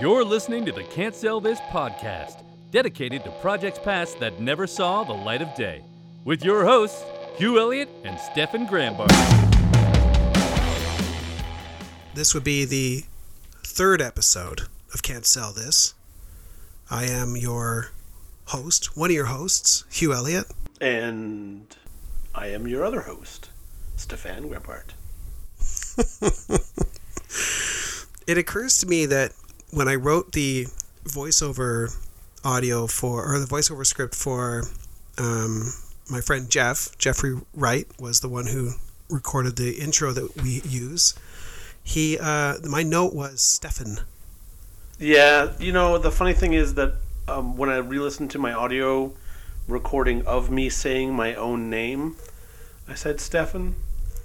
You're listening to the Can't Sell This podcast, dedicated to projects past that never saw the light of day, with your hosts, Hugh Elliott and Stefan Grambart. This would be the third episode of Can't Sell This. I am your host, one of your hosts, Hugh Elliott. And I am your other host, Stefan Grempart. It occurs to me that when I wrote the voiceover audio for, or the voiceover script for um, my friend Jeff, Jeffrey Wright was the one who recorded the intro that we use. He, uh, my note was Stefan. Yeah, you know, the funny thing is that um, when I re listened to my audio recording of me saying my own name, I said Stefan.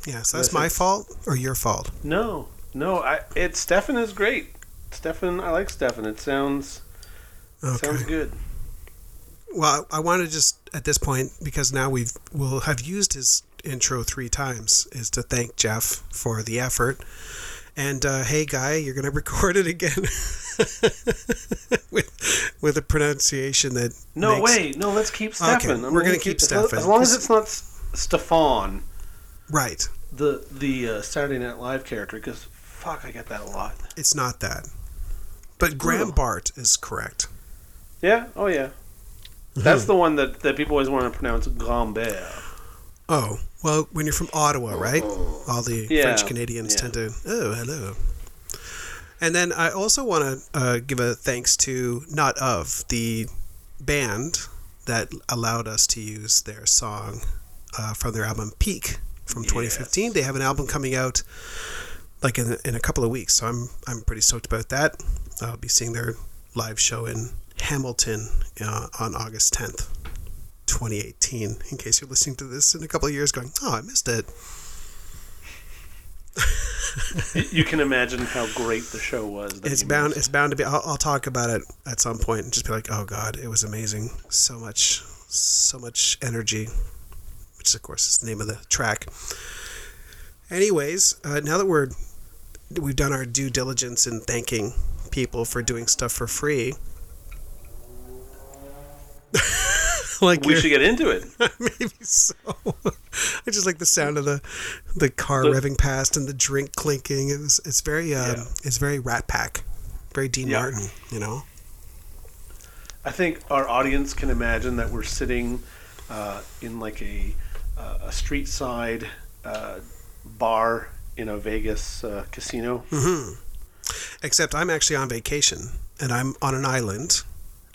Yeah, so that's Yes, my fault or your fault? No, no, I it Stefan is great. Stefan, I like Stefan. It sounds Okay. sounds good. Well, I want to just at this point because now we've we'll have used his intro three times is to thank Jeff for the effort. And uh, hey, guy, you're gonna record it again with with a pronunciation that No, makes- wait, no, let's keep Stefan. we're gonna keep as Stefan. As long as it's not Stefan, right. the the uh, Saturday Night Live character, because fuck, I get that a lot. It's not that, but Graham Bart is correct. Yeah. Oh yeah. That's the one that, that people always want to pronounce Grambert. Oh well, when you're from Ottawa, right? All the Yeah, French Canadians yeah. tend to. Oh, hello. And then I also want to uh, give a thanks to Not of the band that allowed us to use their song uh, from their album Peak from 2015. They have an album coming out like in, in a couple of weeks, so I'm I'm pretty stoked about that. I'll be seeing their live show in Hamilton uh, on August 10th. 2018 in case you're listening to this in a couple of years going oh i missed it you can imagine how great the show was. it's bound missed. it's bound to be I'll, I'll talk about it at some point and just be like oh god it was amazing so much so much energy which of course is the name of the track anyways uh, now that we're we've done our due diligence in thanking people for doing stuff for free like We should get into it. Maybe so. I just like the sound of the the car The- revving past and the drink clinking. It was, it's very um, Yeah. it's very Rat Pack, very Dean Yeah. Martin. You know. I think our audience can imagine that we're sitting uh, in like a uh, a street side uh, bar in a Vegas uh, casino. Hmm. Except I'm actually on vacation and I'm on an island.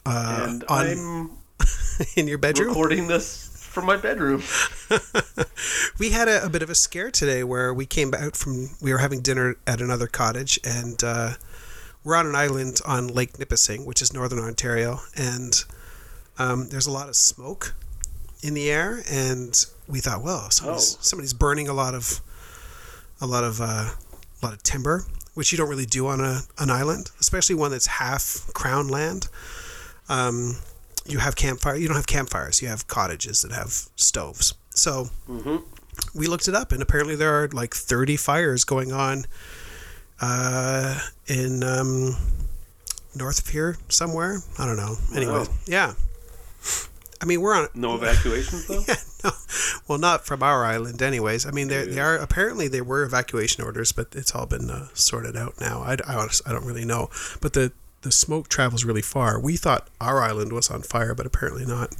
Uh, and on I'm in your bedroom. recording this from my bedroom. we had a, a bit of a scare today where we came out from we were having dinner at another cottage and uh, we're on an island on Lake Nipissing, which is northern Ontario, and um, there's a lot of smoke in the air, and we thought, well, somebody's, Oh. somebody's burning a lot of a lot of uh, a lot of timber, which you don't really do on a an island, especially one that's half crown land. Um, you have campfire. You don't have campfires. You have cottages that have stoves. So we looked it up, and apparently there are like 30 fires going on uh, in um, north of here somewhere. I don't know. Anyway, Wow. yeah. I mean, we're on. No evacuations though. Yeah, no. Well, not from our island, anyways. I mean, there, there are apparently there were evacuation orders, but it's all been uh, sorted out now. I, I honestly, I don't really know, but the the smoke travels really far. We thought our island was on fire, but apparently not.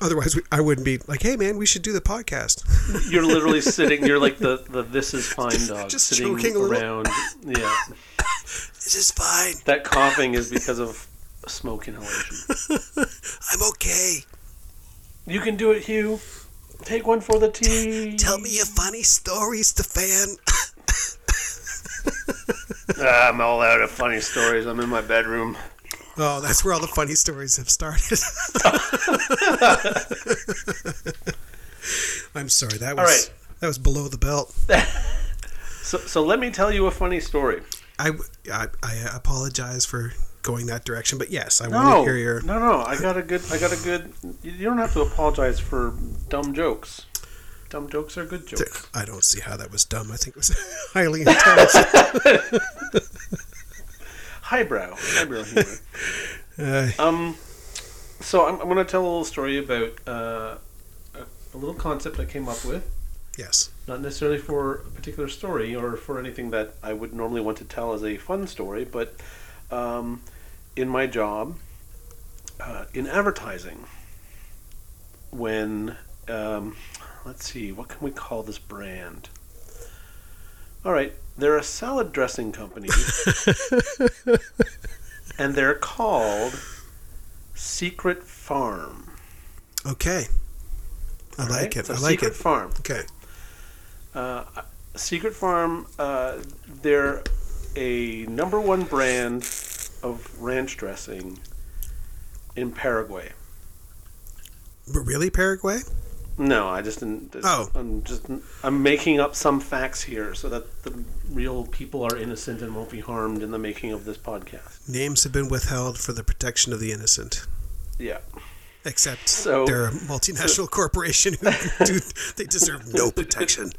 Otherwise, we, I wouldn't be like, "Hey, man, we should do the podcast." You're literally sitting. You're like the, the this is fine dog, Just sitting choking a little. around. Yeah, this is fine. that coughing is because of smoke inhalation. I'm okay. You can do it, Hugh. Take one for the team. Tell me a funny story, Stefan. Ah, I'm all out of funny stories. I'm in my bedroom. Oh, that's where all the funny stories have started. I'm sorry. That was right. that was below the belt. So, so let me tell you a funny story. I, I, I apologize for going that direction, but yes, I want to hear your. no, no. I got a good. I got a good. You you don't have to apologize for dumb jokes. Dumb jokes are good jokes. I don't see how that was dumb. I think it was highly intelligent. highbrow, highbrow humor. Uh, Um, so I'm, I'm going to tell a little story about uh, a, a little concept I came up with. yes. Not necessarily for a particular story or for anything that I would normally want to tell as a fun story, but um, in my job, uh, in advertising, when, um, let's see, what can we call this brand? All right, they're a salad dressing company, and they're called Secret Farm. Okay. I all like right? it. A I like Secret it. Farm. Okay. Uh, Secret Farm, uh, they're a number one brand of ranch dressing in Paraguay. But really, Paraguay? No, I just didn't. Oh. I'm just I'm making up some facts here so that the real people are innocent and won't be harmed in the making of this podcast. Names have been withheld for the protection of the innocent. Yeah. Except So- they're a multinational corporation who do, they deserve no protection.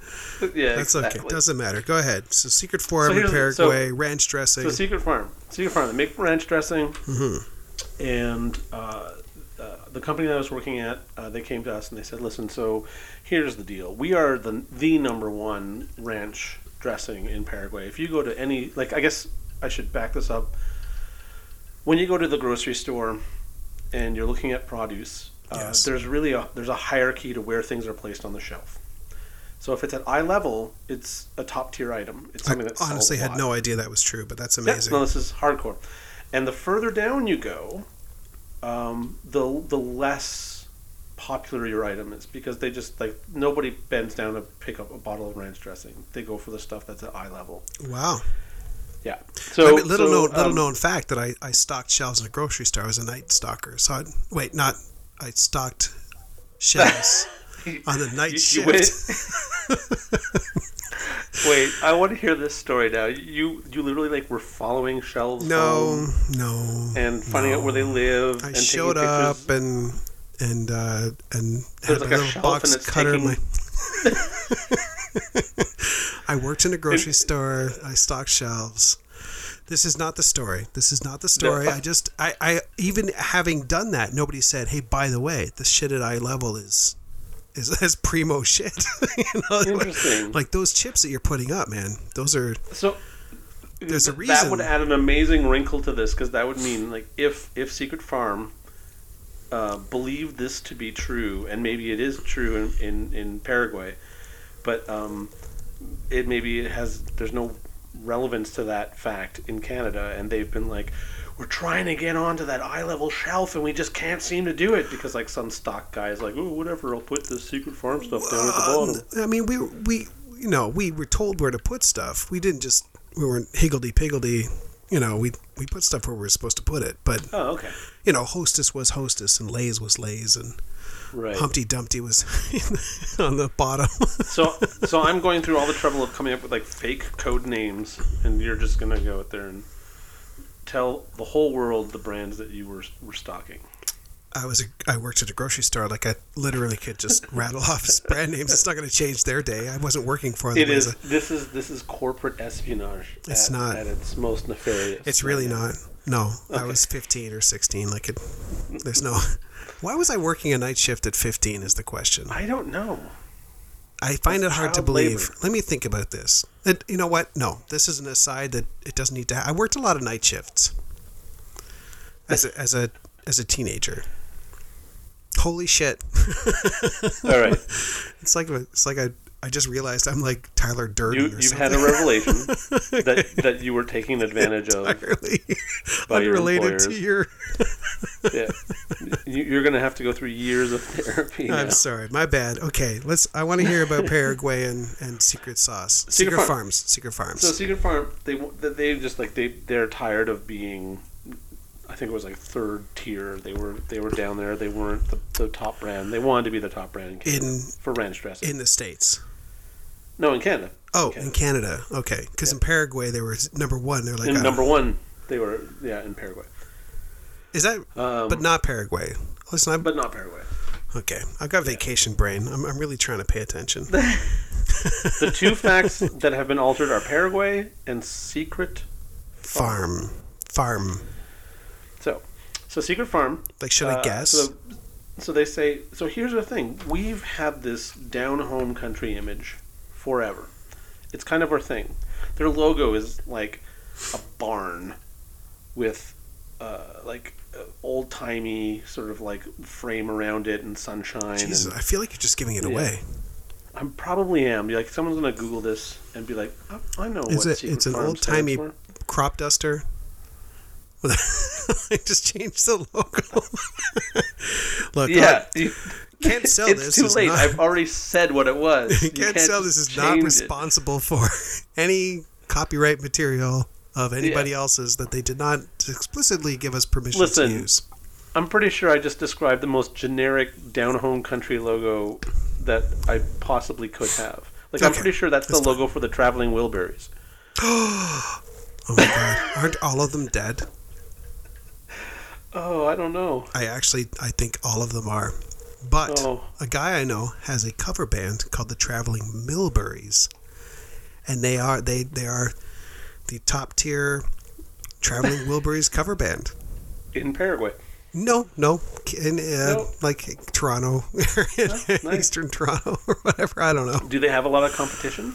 yeah, That's exactly. okay. Doesn't matter. Go ahead. So Secret Farm in here's the- so- Paraguay, ranch dressing. So Secret Farm, Secret Farm, they make ranch dressing, Mm-hmm. and uh, uh, the company that I was working at, uh, they came to us and they said, "Listen, so here's the deal. We are the the number one ranch dressing in Paraguay. If you go to any, like, I guess I should back this up. When you go to the grocery store and you're looking at produce, uh, Yes. there's really a there's a hierarchy to where things are placed on the shelf." So if it's at eye level, it's a top tier item. It's I something that sells honestly had no idea that was true, but that's Yeah, amazing. no, this is hardcore. And the further down you go, um, the the less popular your item is because they just like nobody bends down to pick up a bottle of ranch dressing. They go for the stuff that's at eye level. wow. Yeah. I So mean, little so, known little um, known fact that I, I stocked shelves in a grocery store. I was a night stalker. So I, wait, not I stocked shelves on the night you- you shift. Wait, I want to hear this story now. You you literally like were following shelves no, home no. and finding out where they live I and showed up and and uh, and There's had like a a little box cutter. taking- My I worked in a grocery store. I stocked shelves. This is not the story. This is not the story. I just I, I even having done that, nobody said, "Hey, by the way, the shit at eye level is is is primo shit." you know, like- Interesting. Like those chips that you're putting up, man. Those are So There's a reason that would add an amazing wrinkle to this because that would mean like if if Secret Farm uh, believed this to be true, and maybe it is true in in, in Paraguay, but um, it maybe it has there's no relevance to that fact in Canada, and they've been like. We're trying to get onto that eye level shelf and we just can't seem to do it because like some stock guy is like, oh whatever, I'll put the secret farm stuff down at the bottom. I mean, we we you know we were told where to put stuff. We didn't just we weren't higgledy piggledy. You know, we we put stuff where we were supposed to put it. But Oh, okay. you know, Hostess was Hostess, and Lay's was Lay's, and Right. Humpty Dumpty was on the bottom. So, so I'm going through all the trouble of coming up with like fake code names, and you're just gonna go out there and tell the whole world the brands that you were were stocking. I was a, I worked at a grocery store. Like I literally could just rattle off brand names. It's not going to change their day. I wasn't working for them. It is. a- This is this is corporate espionage. It's at, not. at its most nefarious. It's really right not. No, I was 15 or 16. Like it, there's no. Why was I working a night shift at 15? Is the question. I don't know. I find it hard to believe. labor. Let me think about this. It, you know what? No, this is an aside that it doesn't need to. Ha- I worked a lot of night shifts as a as a as a teenager. Holy shit! All right, It's like it's like I I just realized I'm like Tyler Durden you something. had a revelation that that you were taking advantage of. entirely by your unrelated to your. Yeah, You- you're gonna have to go through years of therapy. I'm sorry, my bad. Okay, let's. I want to hear about Paraguay and, and Secret Sauce, Secret, Secret Farm. Farms, Secret Farms. So Secret Farm, they they- they just like they they're tired of being, I think it was like third tier. They were they were down there. They weren't the, the top brand. They wanted to be the top brand in In- for ranch dressing. in the states. No, in Canada. Oh, Canada. in Canada. Okay, because in Paraguay they were number one. They're like, in uh, number one, they were yeah in Paraguay, is that? um, but not Paraguay. Listen, I'm but not Paraguay. okay. I've got vacation brain. I'm, I'm really trying to pay attention. The two facts that have been altered are Paraguay and Secret Farm, Farm. So, so Secret Farm. Like, should I uh, guess? So, so they say. So here's the thing: we've had this down home country image forever. It's kind of our thing. Their logo is like a barn with uh, like old timey sort of like frame around it and sunshine. Jesus, and I feel like you're just giving it Yeah. away. I probably am. Like someone's gonna Google this and be like, I, I know Is what it- Secret it's an old-timey- Crop duster. I just changed the logo. Look, Yeah, I you- can't sell it's this. too late. not- I've already said what it was. you You can't, sell this. Is not change it. responsible for any copyright material of anybody else's that they did not explicitly give us permission Listen. to use. I'm pretty sure I just described the most generic down home country logo that I possibly could have. Like I'm pretty sure that's, that's the logo for the traveling Wilburys. Oh my god, aren't all of them dead? Oh, I don't know. I actually, I think all of them are. But Oh. a guy I know has a cover band called the Traveling Millburys, and they are they they are the top tier Traveling Wilburys cover band. In Paraguay. No, no, in uh, No. like Toronto, nice. Eastern Toronto or whatever. I don't know. Do they have a lot of competition?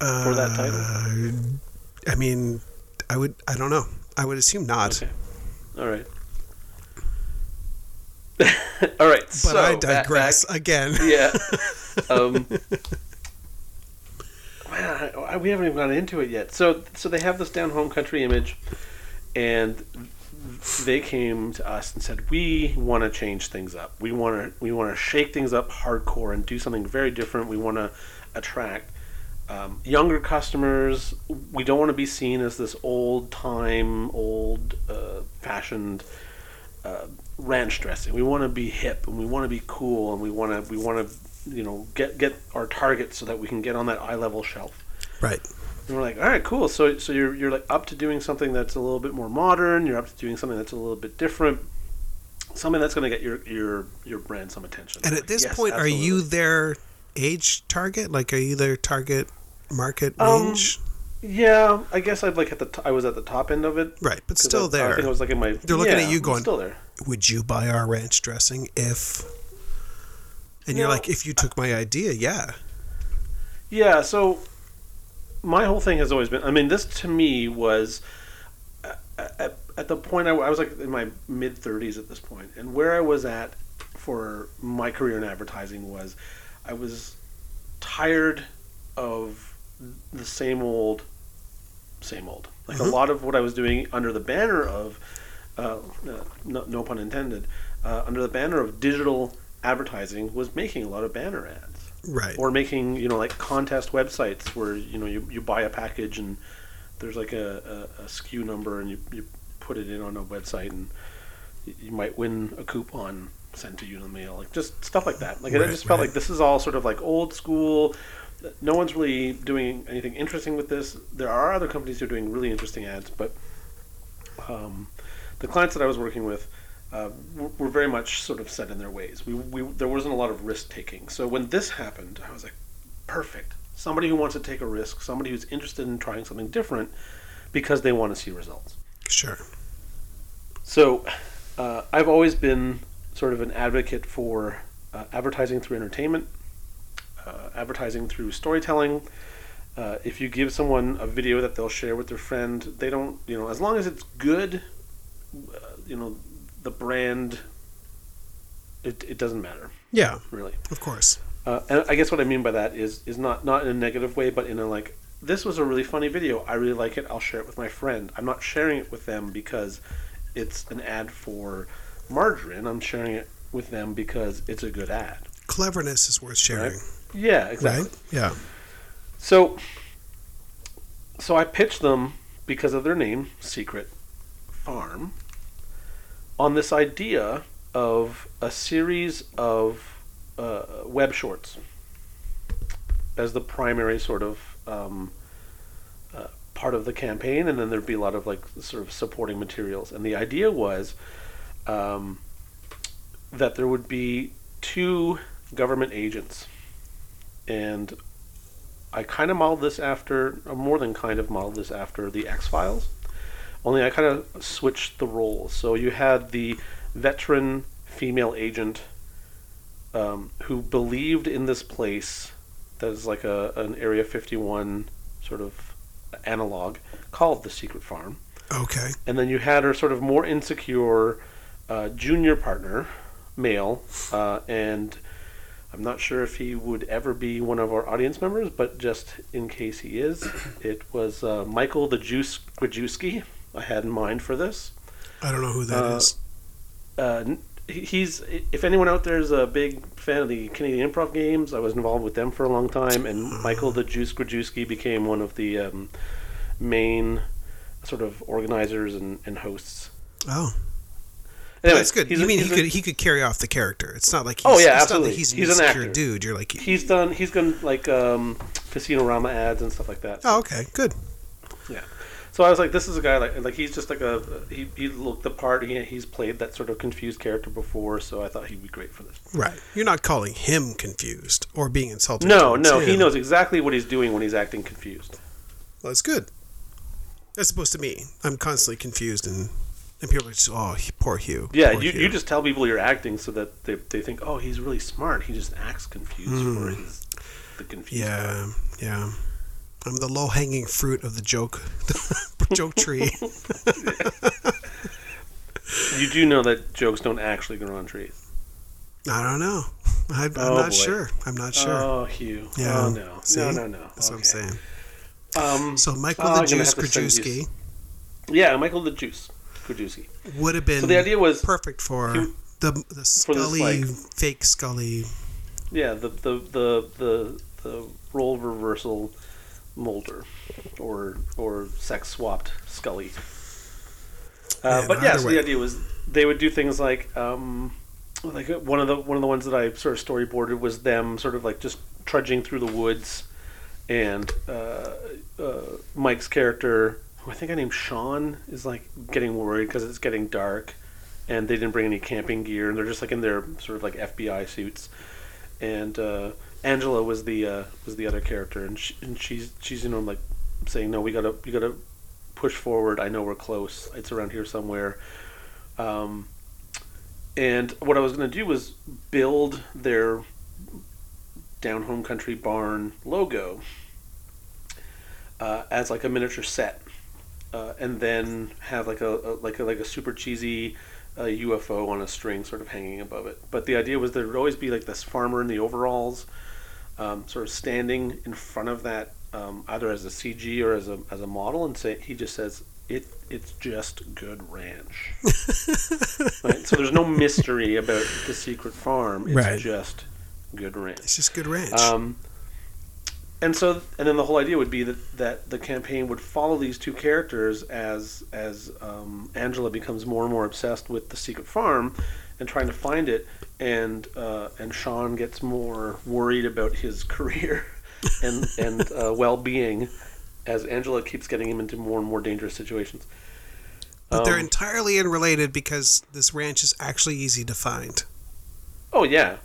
For that title? Uh, I mean, I would. I don't know. I would assume not. Okay. All right. All right. But so, I digress back- again. yeah. Um, man, I, I- we haven't even gotten into it yet. So, so they have this down home country image, and they came to us and said, "We want to change things up. We want to we want to shake things up hardcore and do something very different. We want to attract." Um, younger customers, we don't want to be seen as this old time, old uh, fashioned uh, ranch dressing. We want to be hip and we want to be cool and we want to we want to you know get get our target so that we can get on that eye level shelf. Right. And we're like, all right, cool. So so you're you're like up to doing something that's a little bit more modern. You're up to doing something that's a little bit different. Something that's going to get your your your brand some attention. And We're at like, this "Yes, point, are you their age target? Like, are you their target market Um, range? Yeah, I guess I'd like at the t- I was at the top end of it. right, but still I, I think I was like in my. They're looking yeah, at you going, Still there. Would you buy our ranch dressing if? And you're like, if you took my idea, yeah. Yeah, so my whole thing has always been. I mean, this to me was at, at, the point I, I was like in my mid thirties at this point, and where I was at for my career in advertising was I was tired of the same old, same old. Like Mhm. a lot of what I was doing under the banner of, uh, no, no pun intended, uh, under the banner of digital advertising was making a lot of banner ads Right. or making you know like contest websites where you know you, you buy a package and there's like a, a, a SKU number and you, you put it in on a website and you might win a coupon sent to you in the mail like just stuff like that like I just felt right. like this is all sort of like old school no one's really doing anything interesting with this there are other companies who are doing really interesting ads but um, the clients that I was working with uh, were- were very much sort of set in their ways. We, we there wasn't a lot of risk taking. So when this happened, I was like, perfect. Somebody who wants to take a risk, somebody who's interested in trying something different because they want to see results. Sure. So uh, I've always been sort of an advocate for uh, advertising through entertainment, uh, advertising through storytelling. Uh, if you give someone a video that they'll share with their friend, they don't, you know, as long as it's good, uh, you know, the brand, it, it doesn't matter, Yeah, really. of course. Uh, and I guess what I mean by that is is not not in a negative way, but in a like this was a really funny video. I really like it. I'll share it with my friend. I'm not sharing it with them because it's an ad for margarine. I'm sharing it with them because it's a good ad. Cleverness is worth sharing, Yeah, exactly. right? Yeah. So so I pitched them because of their name, Secret Farm, on this idea of a series of uh, web shorts as the primary sort of um, uh, part of the campaign, and then there'd be a lot of like sort of supporting materials. And the idea was um, that there would be two government agents, and I kind of modeled this after, or more than kind of modeled this after the X Files, only I kind of switched the roles. So you had the veteran female agent um, who believed in this place that is like a an Area 51 sort of analog called the Secret Farm. Okay. And then you had her sort of more insecure uh, junior partner, male, uh, and I'm not sure if he would ever be one of our audience members, but just in case he is, it was uh, Michael the Juice Grajewski I had in mind for this. I don't know who that Uh, is. Uh, he's if anyone out there is a big fan of the Canadian Improv games, I was involved with them for a long time, and Michael the Juice Grajewski became one of the um, main sort of organizers and, and hosts. Oh, Anyway, that's good. You a- mean he a- could he could carry off the character? It's not like he's, Oh, yeah, absolutely. Not like he's an He's an actor. dude. You're like, He's done. He's done like um, Casino Rama ads and stuff like that. oh, okay, good. Yeah. So I was like, this is a guy like like he's just like a he, he looked the part. He, he's played that sort of confused character before, so I thought he'd be great for this. Right. You're not calling him confused or being insulted. No, no, he knows exactly what he's doing when he's acting confused. Well, that's good. As opposed to me, I'm constantly confused and and people are just, oh, poor Hugh. Yeah, poor you, Hugh." you just tell people you're acting so that they, they think, oh, he's really smart. He just acts confused for his the confused. Hmm. Yeah, yeah. I'm the low hanging fruit of the joke, joke tree. You do know that jokes don't actually grow on trees. I don't know. I, I'm Oh, not boy. sure. I'm not sure. Oh, Hugh. Yeah. Oh no. See? No, no, no. That's what I'm saying. Um, So Michael Oh, the Juice have to send you Grajewski yeah, Michael the Juice. Would have been So the idea was perfect for he- the the Scully like- fake Scully. Yeah, the the the the, the role reversal Mulder, or or sex swapped Scully. Uh, Man, but yeah, so the idea was they would do things like um, like uh, one of the one of the ones that I sort of storyboarded was them sort of like just trudging through the woods, and uh, uh, Mike's character, I think I named Sean, is like getting worried because it's getting dark, and they didn't bring any camping gear, and they're just like in their sort of like FBI suits, and uh, Angela was the uh, was the other character, and, she, and she's she's you know like saying no, we gotta we gotta push forward. I know we're close. It's around here somewhere. Um, and what I was to do was build their down home country barn logo uh, as like a miniature set, uh, and then have like a, a like a like a super cheesy uh, UFO on a string sort of hanging above it. But the idea was there would always be like this farmer in the overalls, um, sort of standing in front of that um, either as a CG or as a as a model, and say he just says it it's just good ranch. right? So there's no mystery about the secret farm. It's Right. just good ranch. It's just good ranch. Um, and so, and then the whole idea would be that, that the campaign would follow these two characters as as um, Angela becomes more and more obsessed with the secret farm and trying to find it, and uh, and Sean gets more worried about his career and and uh, well being as Angela keeps getting him into more and more dangerous situations. but they're um, entirely unrelated because this ranch is actually easy to find. Oh yeah,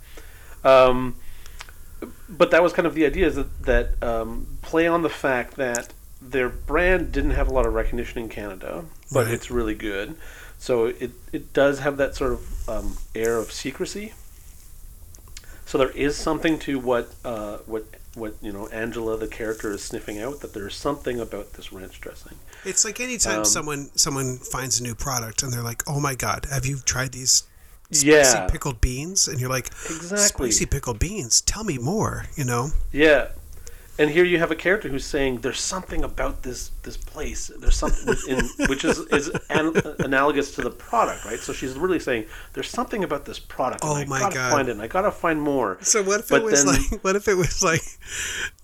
um, but that was kind of the idea is that that um, play on the fact that their brand didn't have a lot of recognition in Canada, but Right. it's really good. So it it does have that sort of um, air of secrecy. So there is something to what uh, what what you know Angela the character is sniffing out that there's something about this ranch dressing. It's like anytime Um, someone someone finds a new product and they're like, "Oh my god, have you tried these spicy Yeah. pickled beans?" And you're like, Exactly. "Spicy pickled beans? Tell me more." You know? Yeah, and here you have a character who's saying there's something about this this place. There's something within, which is is an, analogous to the product, right? So she's really saying there's something about this product. and Oh I my gotta God. find it. I gotta find more. So what if But it was then- like? What if it was like,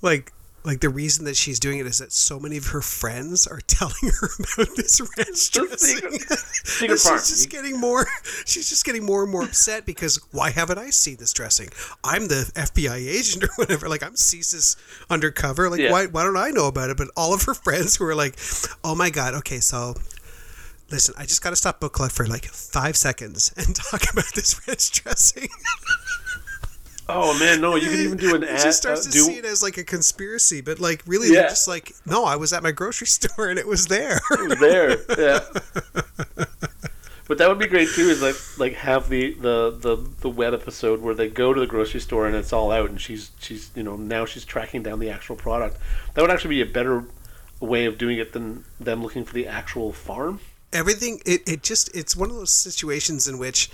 like? Like the reason that she's doing it is that so many of her friends are telling her about this ranch dressing. secret- secret she's just getting more. She's just getting more and more upset because why haven't I seen this dressing? I'm the FBI agent or whatever. Like I'm CSIS undercover. Like Yeah. why why don't I know about it? But all of her friends who are like, oh my god, okay, so. Listen, I just got to stop book club for like five seconds and talk about this ranch dressing. Oh man, no! You can even do an It ad. just starts uh, to do, see it as like a conspiracy, but like really, Yeah. they're just like, no, I was at my grocery store and it was there. it was there. Yeah. But that would be great too. Is like like have the, the the the web episode where they go to the grocery store and it's all out, and she's she's you know now she's tracking down the actual product. That would actually be a better way of doing it than them looking for the actual farm. Everything, it, it just, it's one of those situations in which,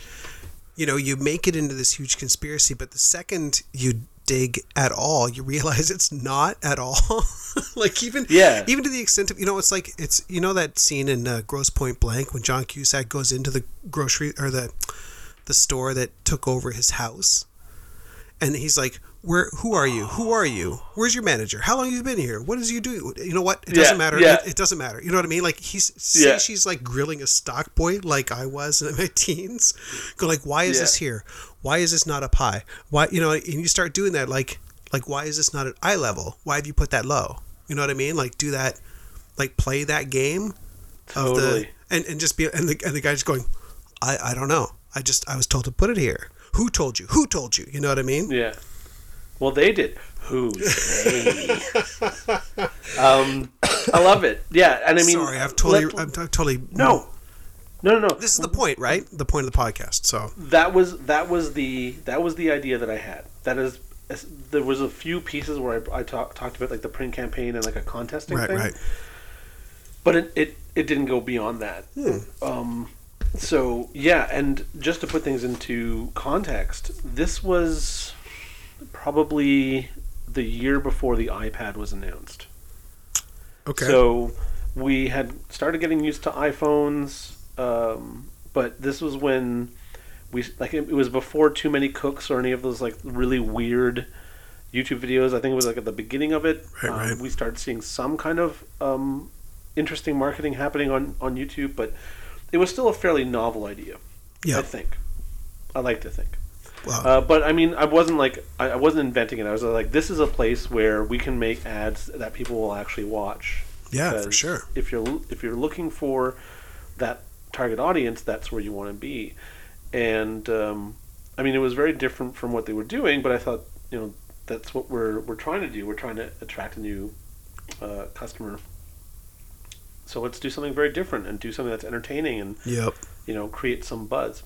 you know, you make it into this huge conspiracy, but the second you dig at all, you realize it's not at all. like even, Yeah. even to the extent of, you know, it's like, it's, you know, that scene in uh, Grosse Pointe Blank when John Cusack goes into the grocery or the, the store that took over his house. And he's like, "Where? Who are you? Who are you? Where's your manager? How long have you been here? What is you doing? You know what? It doesn't Yeah, matter. yeah. It, it doesn't matter. You know what I mean? Like he's say Yeah. she's like grilling a stock boy like I was in my teens. Go like, why is this here? Why is this not up high? Why you know? And you start doing that like like why is this not at eye level? Why have you put that low? You know what I mean? Like do that, like play that game of the Totally. and and just be and the and the guy's going, I I don't know. I just I was told to put it here. Who told you? Who told you? You know what I mean? Yeah. Well, they did. Who's they? um, I love it. Yeah, and I mean, Sorry, I've totally, let- I'm t- totally. no, no, no, no. This is the point, right? The point of the podcast. So that was that was the that was the idea that I had. That is, there was a few pieces where I, I talk, talked about like the print campaign and like a contesting right, thing, right. but it, it it didn't go beyond that. Hmm. Um, so yeah, and just to put things into context, this was probably the year before the iPad was announced. Okay. So we had started getting used to iPhones, um, but this was when we like it, it was before Too Many Cooks or any of those like really weird YouTube videos. I think it was like at the beginning of it. Right, um, right. We started seeing some kind of um, interesting marketing happening on on YouTube, but it was still a fairly novel idea. yeah. I think. I like to think. Uh, but I mean, I wasn't like I, I wasn't inventing it. I was like, this is a place where we can make ads that people will actually watch. yeah, for sure. If you're if you're looking for that target audience, that's where you want to be. And um, I mean, it was very different from what they were doing, but I thought you know that's what we're we're trying to do. We're trying to attract a new uh, customer. So let's do something very different and do something that's entertaining and Yep. you know create some buzz.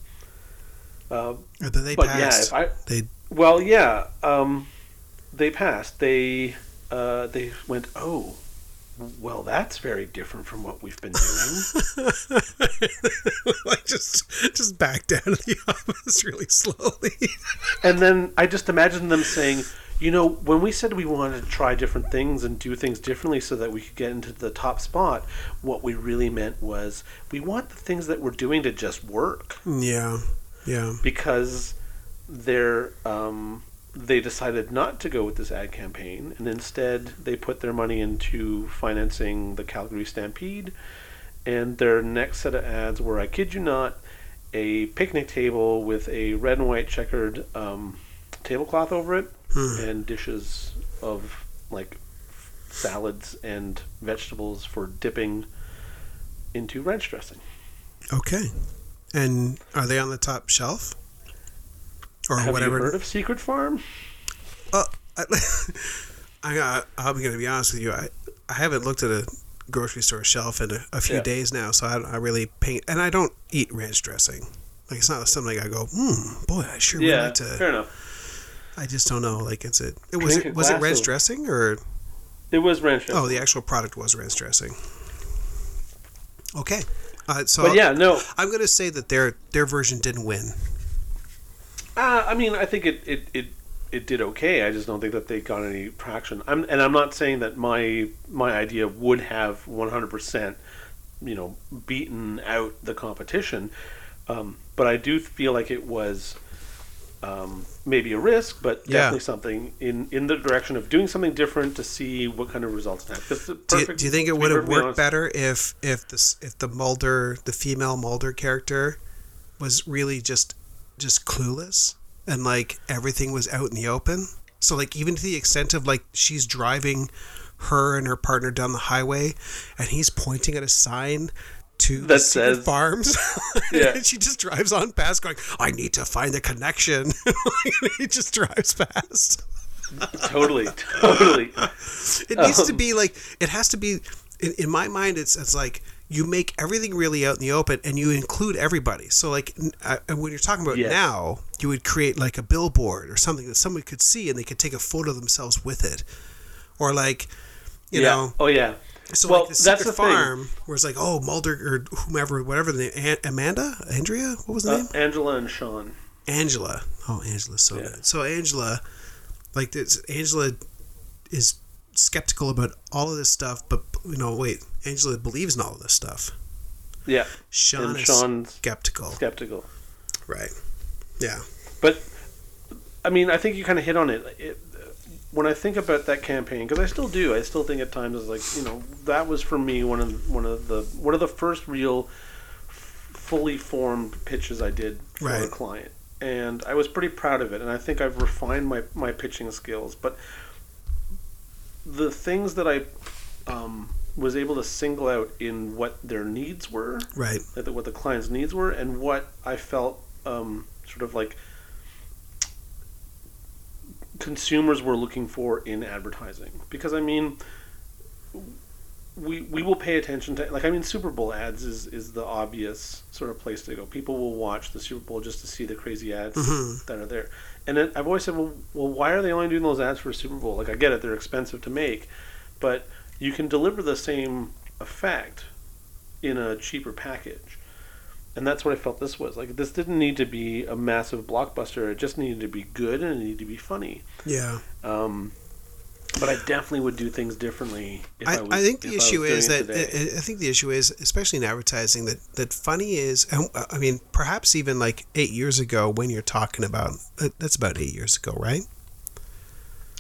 Then they but passed. yeah, I they well, yeah, um, they passed. They uh, they went, oh, well, that's very different from what we've been doing. like just just back down to the office really slowly. and then I just imagine them saying, you know, when we said we wanted to try different things and do things differently so that we could get into the top spot, what we really meant was we want the things that we're doing to just work. yeah. Yeah. because they're um, they decided not to go with this ad campaign and instead they put their money into financing the Calgary Stampede and their next set of ads were I kid you not a picnic table with a red and white checkered um, tablecloth over it and dishes of like salads and vegetables for dipping into ranch dressing. Okay. And are they on the top shelf? Or Have whatever. you heard of Secret Farm? Uh, I, I got, I'm going to be honest with you. I, I haven't looked at a grocery store shelf in a, a few Yeah. days now, so I, I really paint. And I don't eat ranch dressing. Like it's not something I go, hmm, boy, I sure would Yeah, like to. fair enough. I just don't know. Like, it's it. It was it was it ranch of- dressing or It was ranch dressing. oh the actual product was ranch dressing. Okay, uh, so but yeah, no. I'm going to say that their their version didn't win. Uh, I mean, I think it, it, it, it did okay. I just don't think that they got any traction. I'm, and I'm not saying that my my idea would have 100%, you know, beaten out the competition. Um, but I do feel like it was um, maybe a risk, but Yeah. definitely something in, in the direction of doing something different to see what kind of results it the Do you, do you think it would have worked honest- better if if this if the Mulder the female Mulder character was really just just clueless and like everything was out in the open? So like even to the extent of like she's driving her and her partner down the highway and he's pointing at a sign to the That says- farms. Yeah. and she just drives on past, going, "I need to find the connection." he just drives past. totally, totally. It needs to Um, be like it has to be. In, in my mind, it's it's like you make everything really out in the open, and you include everybody. So like uh, when you're talking about Yes. now, you would create like a billboard or something that somebody could see, and they could take a photo of themselves with it, or like you yeah. know. Oh yeah. So well, like the that's secret the thing. farm, where it's like, oh, Mulder or whomever, whatever the name, Amanda, Andrea, what was the Uh, name? Angela and Sean. Angela. Oh, Angela's so Yeah. good. So Angela, like this, Angela is skeptical about all of this stuff, but you know, wait, Angela believes in all of this stuff. Yeah. Sean and is Sean's skeptical, skeptical. right? Yeah, But I mean, I think you kind of hit on it. it when I think about that campaign, because I still do, I still think at times it's like you know that was for me one of one of the one of the first real f- fully formed pitches I did for a client, and I was pretty proud of it. And I think I've refined my my pitching skills. But the things that I um, was able to single out in what their needs were right. like the, what the client's needs were and what I felt um, sort of like consumers were looking for in advertising. Because I mean, we we will pay attention to like I mean Super Bowl ads is is the obvious sort of place to go. People will watch the Super Bowl just to see the crazy ads Mhm. that are there. And then I've always said, well, well, why are they only doing those ads for Super Bowl? Like I get it, they're expensive to make, but you can deliver the same effect in a cheaper package. And that's what I felt this was. Like this didn't need to be a massive blockbuster. It just needed to be good and it needed to be funny. Yeah, Um, but I definitely would do things differently. If I, I, was, I think the issue is that. I I think the issue is, especially in advertising, that that funny is. I mean, perhaps even like eight years ago, when you're talking about that's about eight years ago, right?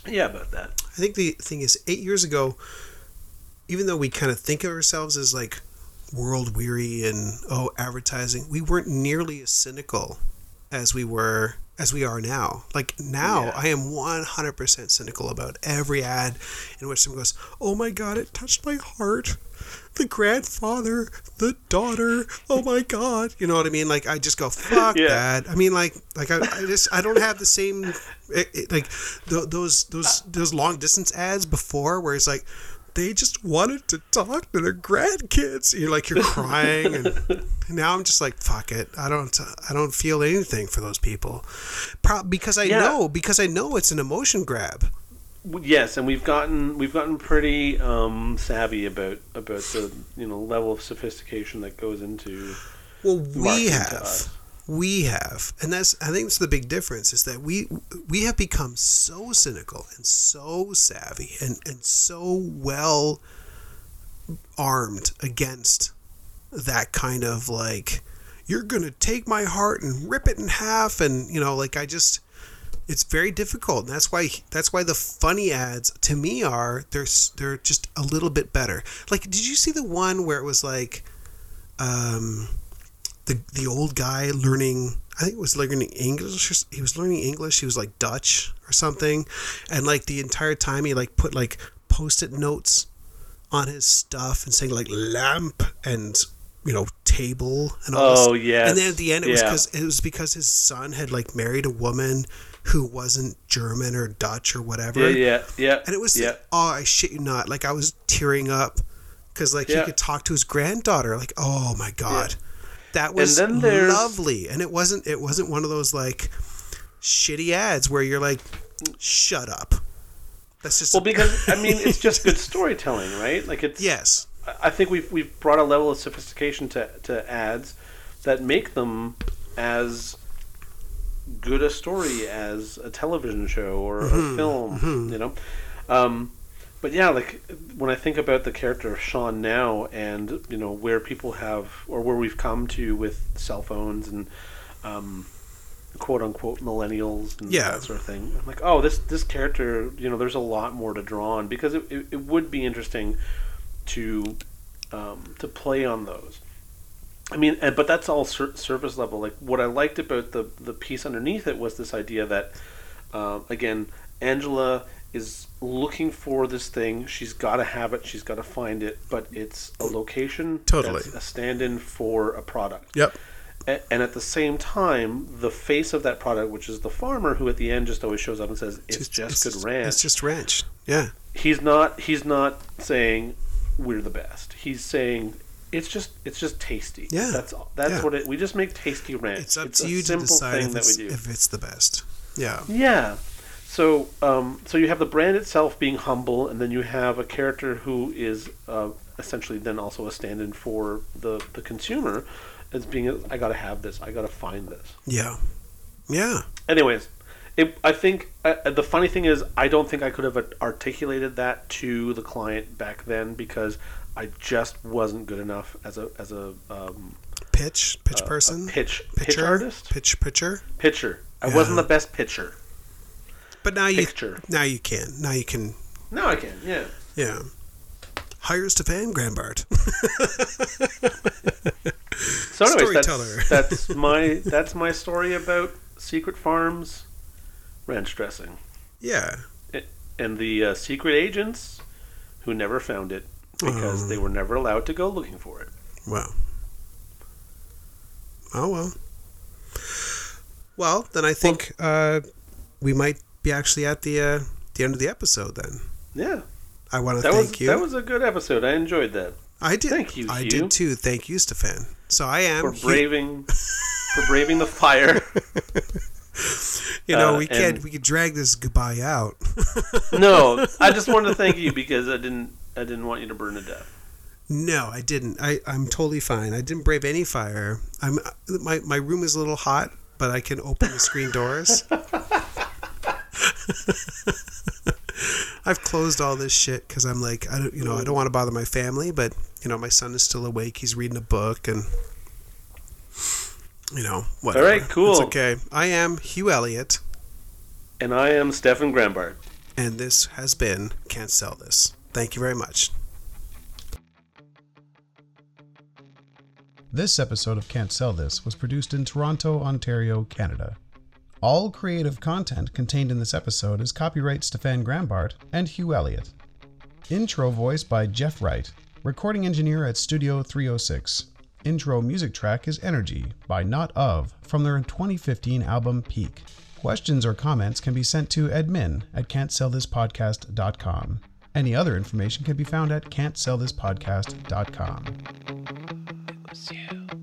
yeah, about that. I think the thing is, eight years ago, even though we kind of think of ourselves as like world weary and oh advertising, we weren't nearly as cynical as we were as we are now. Like now, Yeah. I am one hundred percent cynical about every ad in which someone goes, "Oh my god, it touched my heart." The grandfather, the daughter. Oh my god! You know what I mean? Like I just go fuck Yeah. that. I mean, like, like I, I just I don't have the same it, it- like th- those those those long distance ads before where it's like they just wanted to talk to their grandkids. You're like you're crying, and now I'm just like fuck it. I don't I don't feel anything for those people, Pro- because I Yeah. know because I know it's an emotion grab. Yes, and we've gotten we've gotten pretty um, savvy about about the you know level of sophistication that goes into Well, we have. We have, and that's I think that's the big difference is that we we have become so cynical and so savvy and and so well armed against that kind of like you're gonna take my heart and rip it in half and you know like I just it's very difficult and that's why that's why the funny ads to me are they're they're just a little bit better. Like did you see the one where it was like um the the old guy learning I think it was learning English he was learning English he was like Dutch or something. And like the entire time he like put like post-it notes on his stuff and saying like lamp and you know table and all Oh, yeah. and then at the end it was because it was because his son had like married a woman who wasn't German or Dutch or whatever. Yeah, yeah, yeah. and it was yeah. oh I shit you not. Like I was tearing up because like he could talk to his granddaughter like oh my god that was then lovely and it wasn't it wasn't one of those like shitty ads where you're like shut up that's just Well, because I mean, it's just good storytelling, right? Like it's. yes I think we've we've brought a level of sophistication to to ads that make them as good a story as a television show or Mm-hmm, a film, you know. Um, but yeah, like when I think about the character of Sean now, and you know where people have or where we've come to with cell phones and um, quote unquote millennials and Yeah. that sort of thing. I'm like, oh, this this character, you know, there's a lot more to draw on because it, it, it would be interesting to um, to play on those. I mean, and, but that's all sur- surface level. Like what I liked about the the piece underneath it was this idea that, uh, again, Angela is looking for this thing. She's got to have it. She's got to find it. But it's a location. Totally. that's a stand-in for a product. Yep. A- And at the same time, the face of that product, which is the farmer, who at the end just always shows up and says, "It's just good ranch." It's just ranch. Yeah. he's not. He's not saying we're the best. He's saying it's just. It's just tasty. Yeah. That's all. That's Yeah. what it. We just make tasty ranch. It's up a to you to decide if that it's, we do. if it's the best. Yeah. Yeah. So, um, so you have the brand itself being humble, and then you have a character who is uh, essentially then also a stand-in for the the consumer, as being I got to have this, I got to find this. Yeah. Yeah. Anyways, it, I think uh, the funny thing is I don't think I could have articulated that to the client back then because I just wasn't good enough as a as a, um, Pitch. Pitch a person. pitch pitch pitcher. artist, Pitch pitcher. pitcher. I Yeah. wasn't the best pitcher. But now you Picture. now you can. Now you can. Now I can, yeah. Yeah. Hire Stefan Grambart. So, anyways, Storyteller. that's, that's my that's my story about Secret Farms ranch dressing yeah. and the uh, secret agents who never found it because Oh. they were never allowed to go looking for it. Well. Oh well. Well, then I think uh, we might be actually at the uh, the end of the episode. Then Yeah, I want to that thank was you. that was a good episode. I enjoyed that I did. thank you, I Hugh. did too. Thank you, Stefan. So I am. for braving for braving the fire. you know, uh, we can't. We could drag this goodbye out. No, I just wanted to thank you because I didn't I didn't want you to burn to death. No, I didn't. I, I'm totally fine. I didn't brave any fire. I'm my, my room is a little hot, but I can open the screen doors. I've closed all this shit because I'm like I don't you know I don't want to bother my family, but you know my son is still awake. He's reading a book and you know whatever. right, cool. It's okay. I am Hugh Elliott, And I am Stefan Grambart. and this has been Can't Sell This. Thank you very much. This episode of Can't Sell This was produced in Toronto, Ontario, Canada. All creative content contained in this episode is copyright Stefan Grambart and Hugh Elliott. Intro voice by Jeff Wright, recording engineer at Studio 306. Intro music track is Energy by Not Of from their 2015 album Peak. Questions or comments can be sent to admin at can'tsellthispodcast.com. Any other information can be found at can'tsellthispodcast.com. It was you.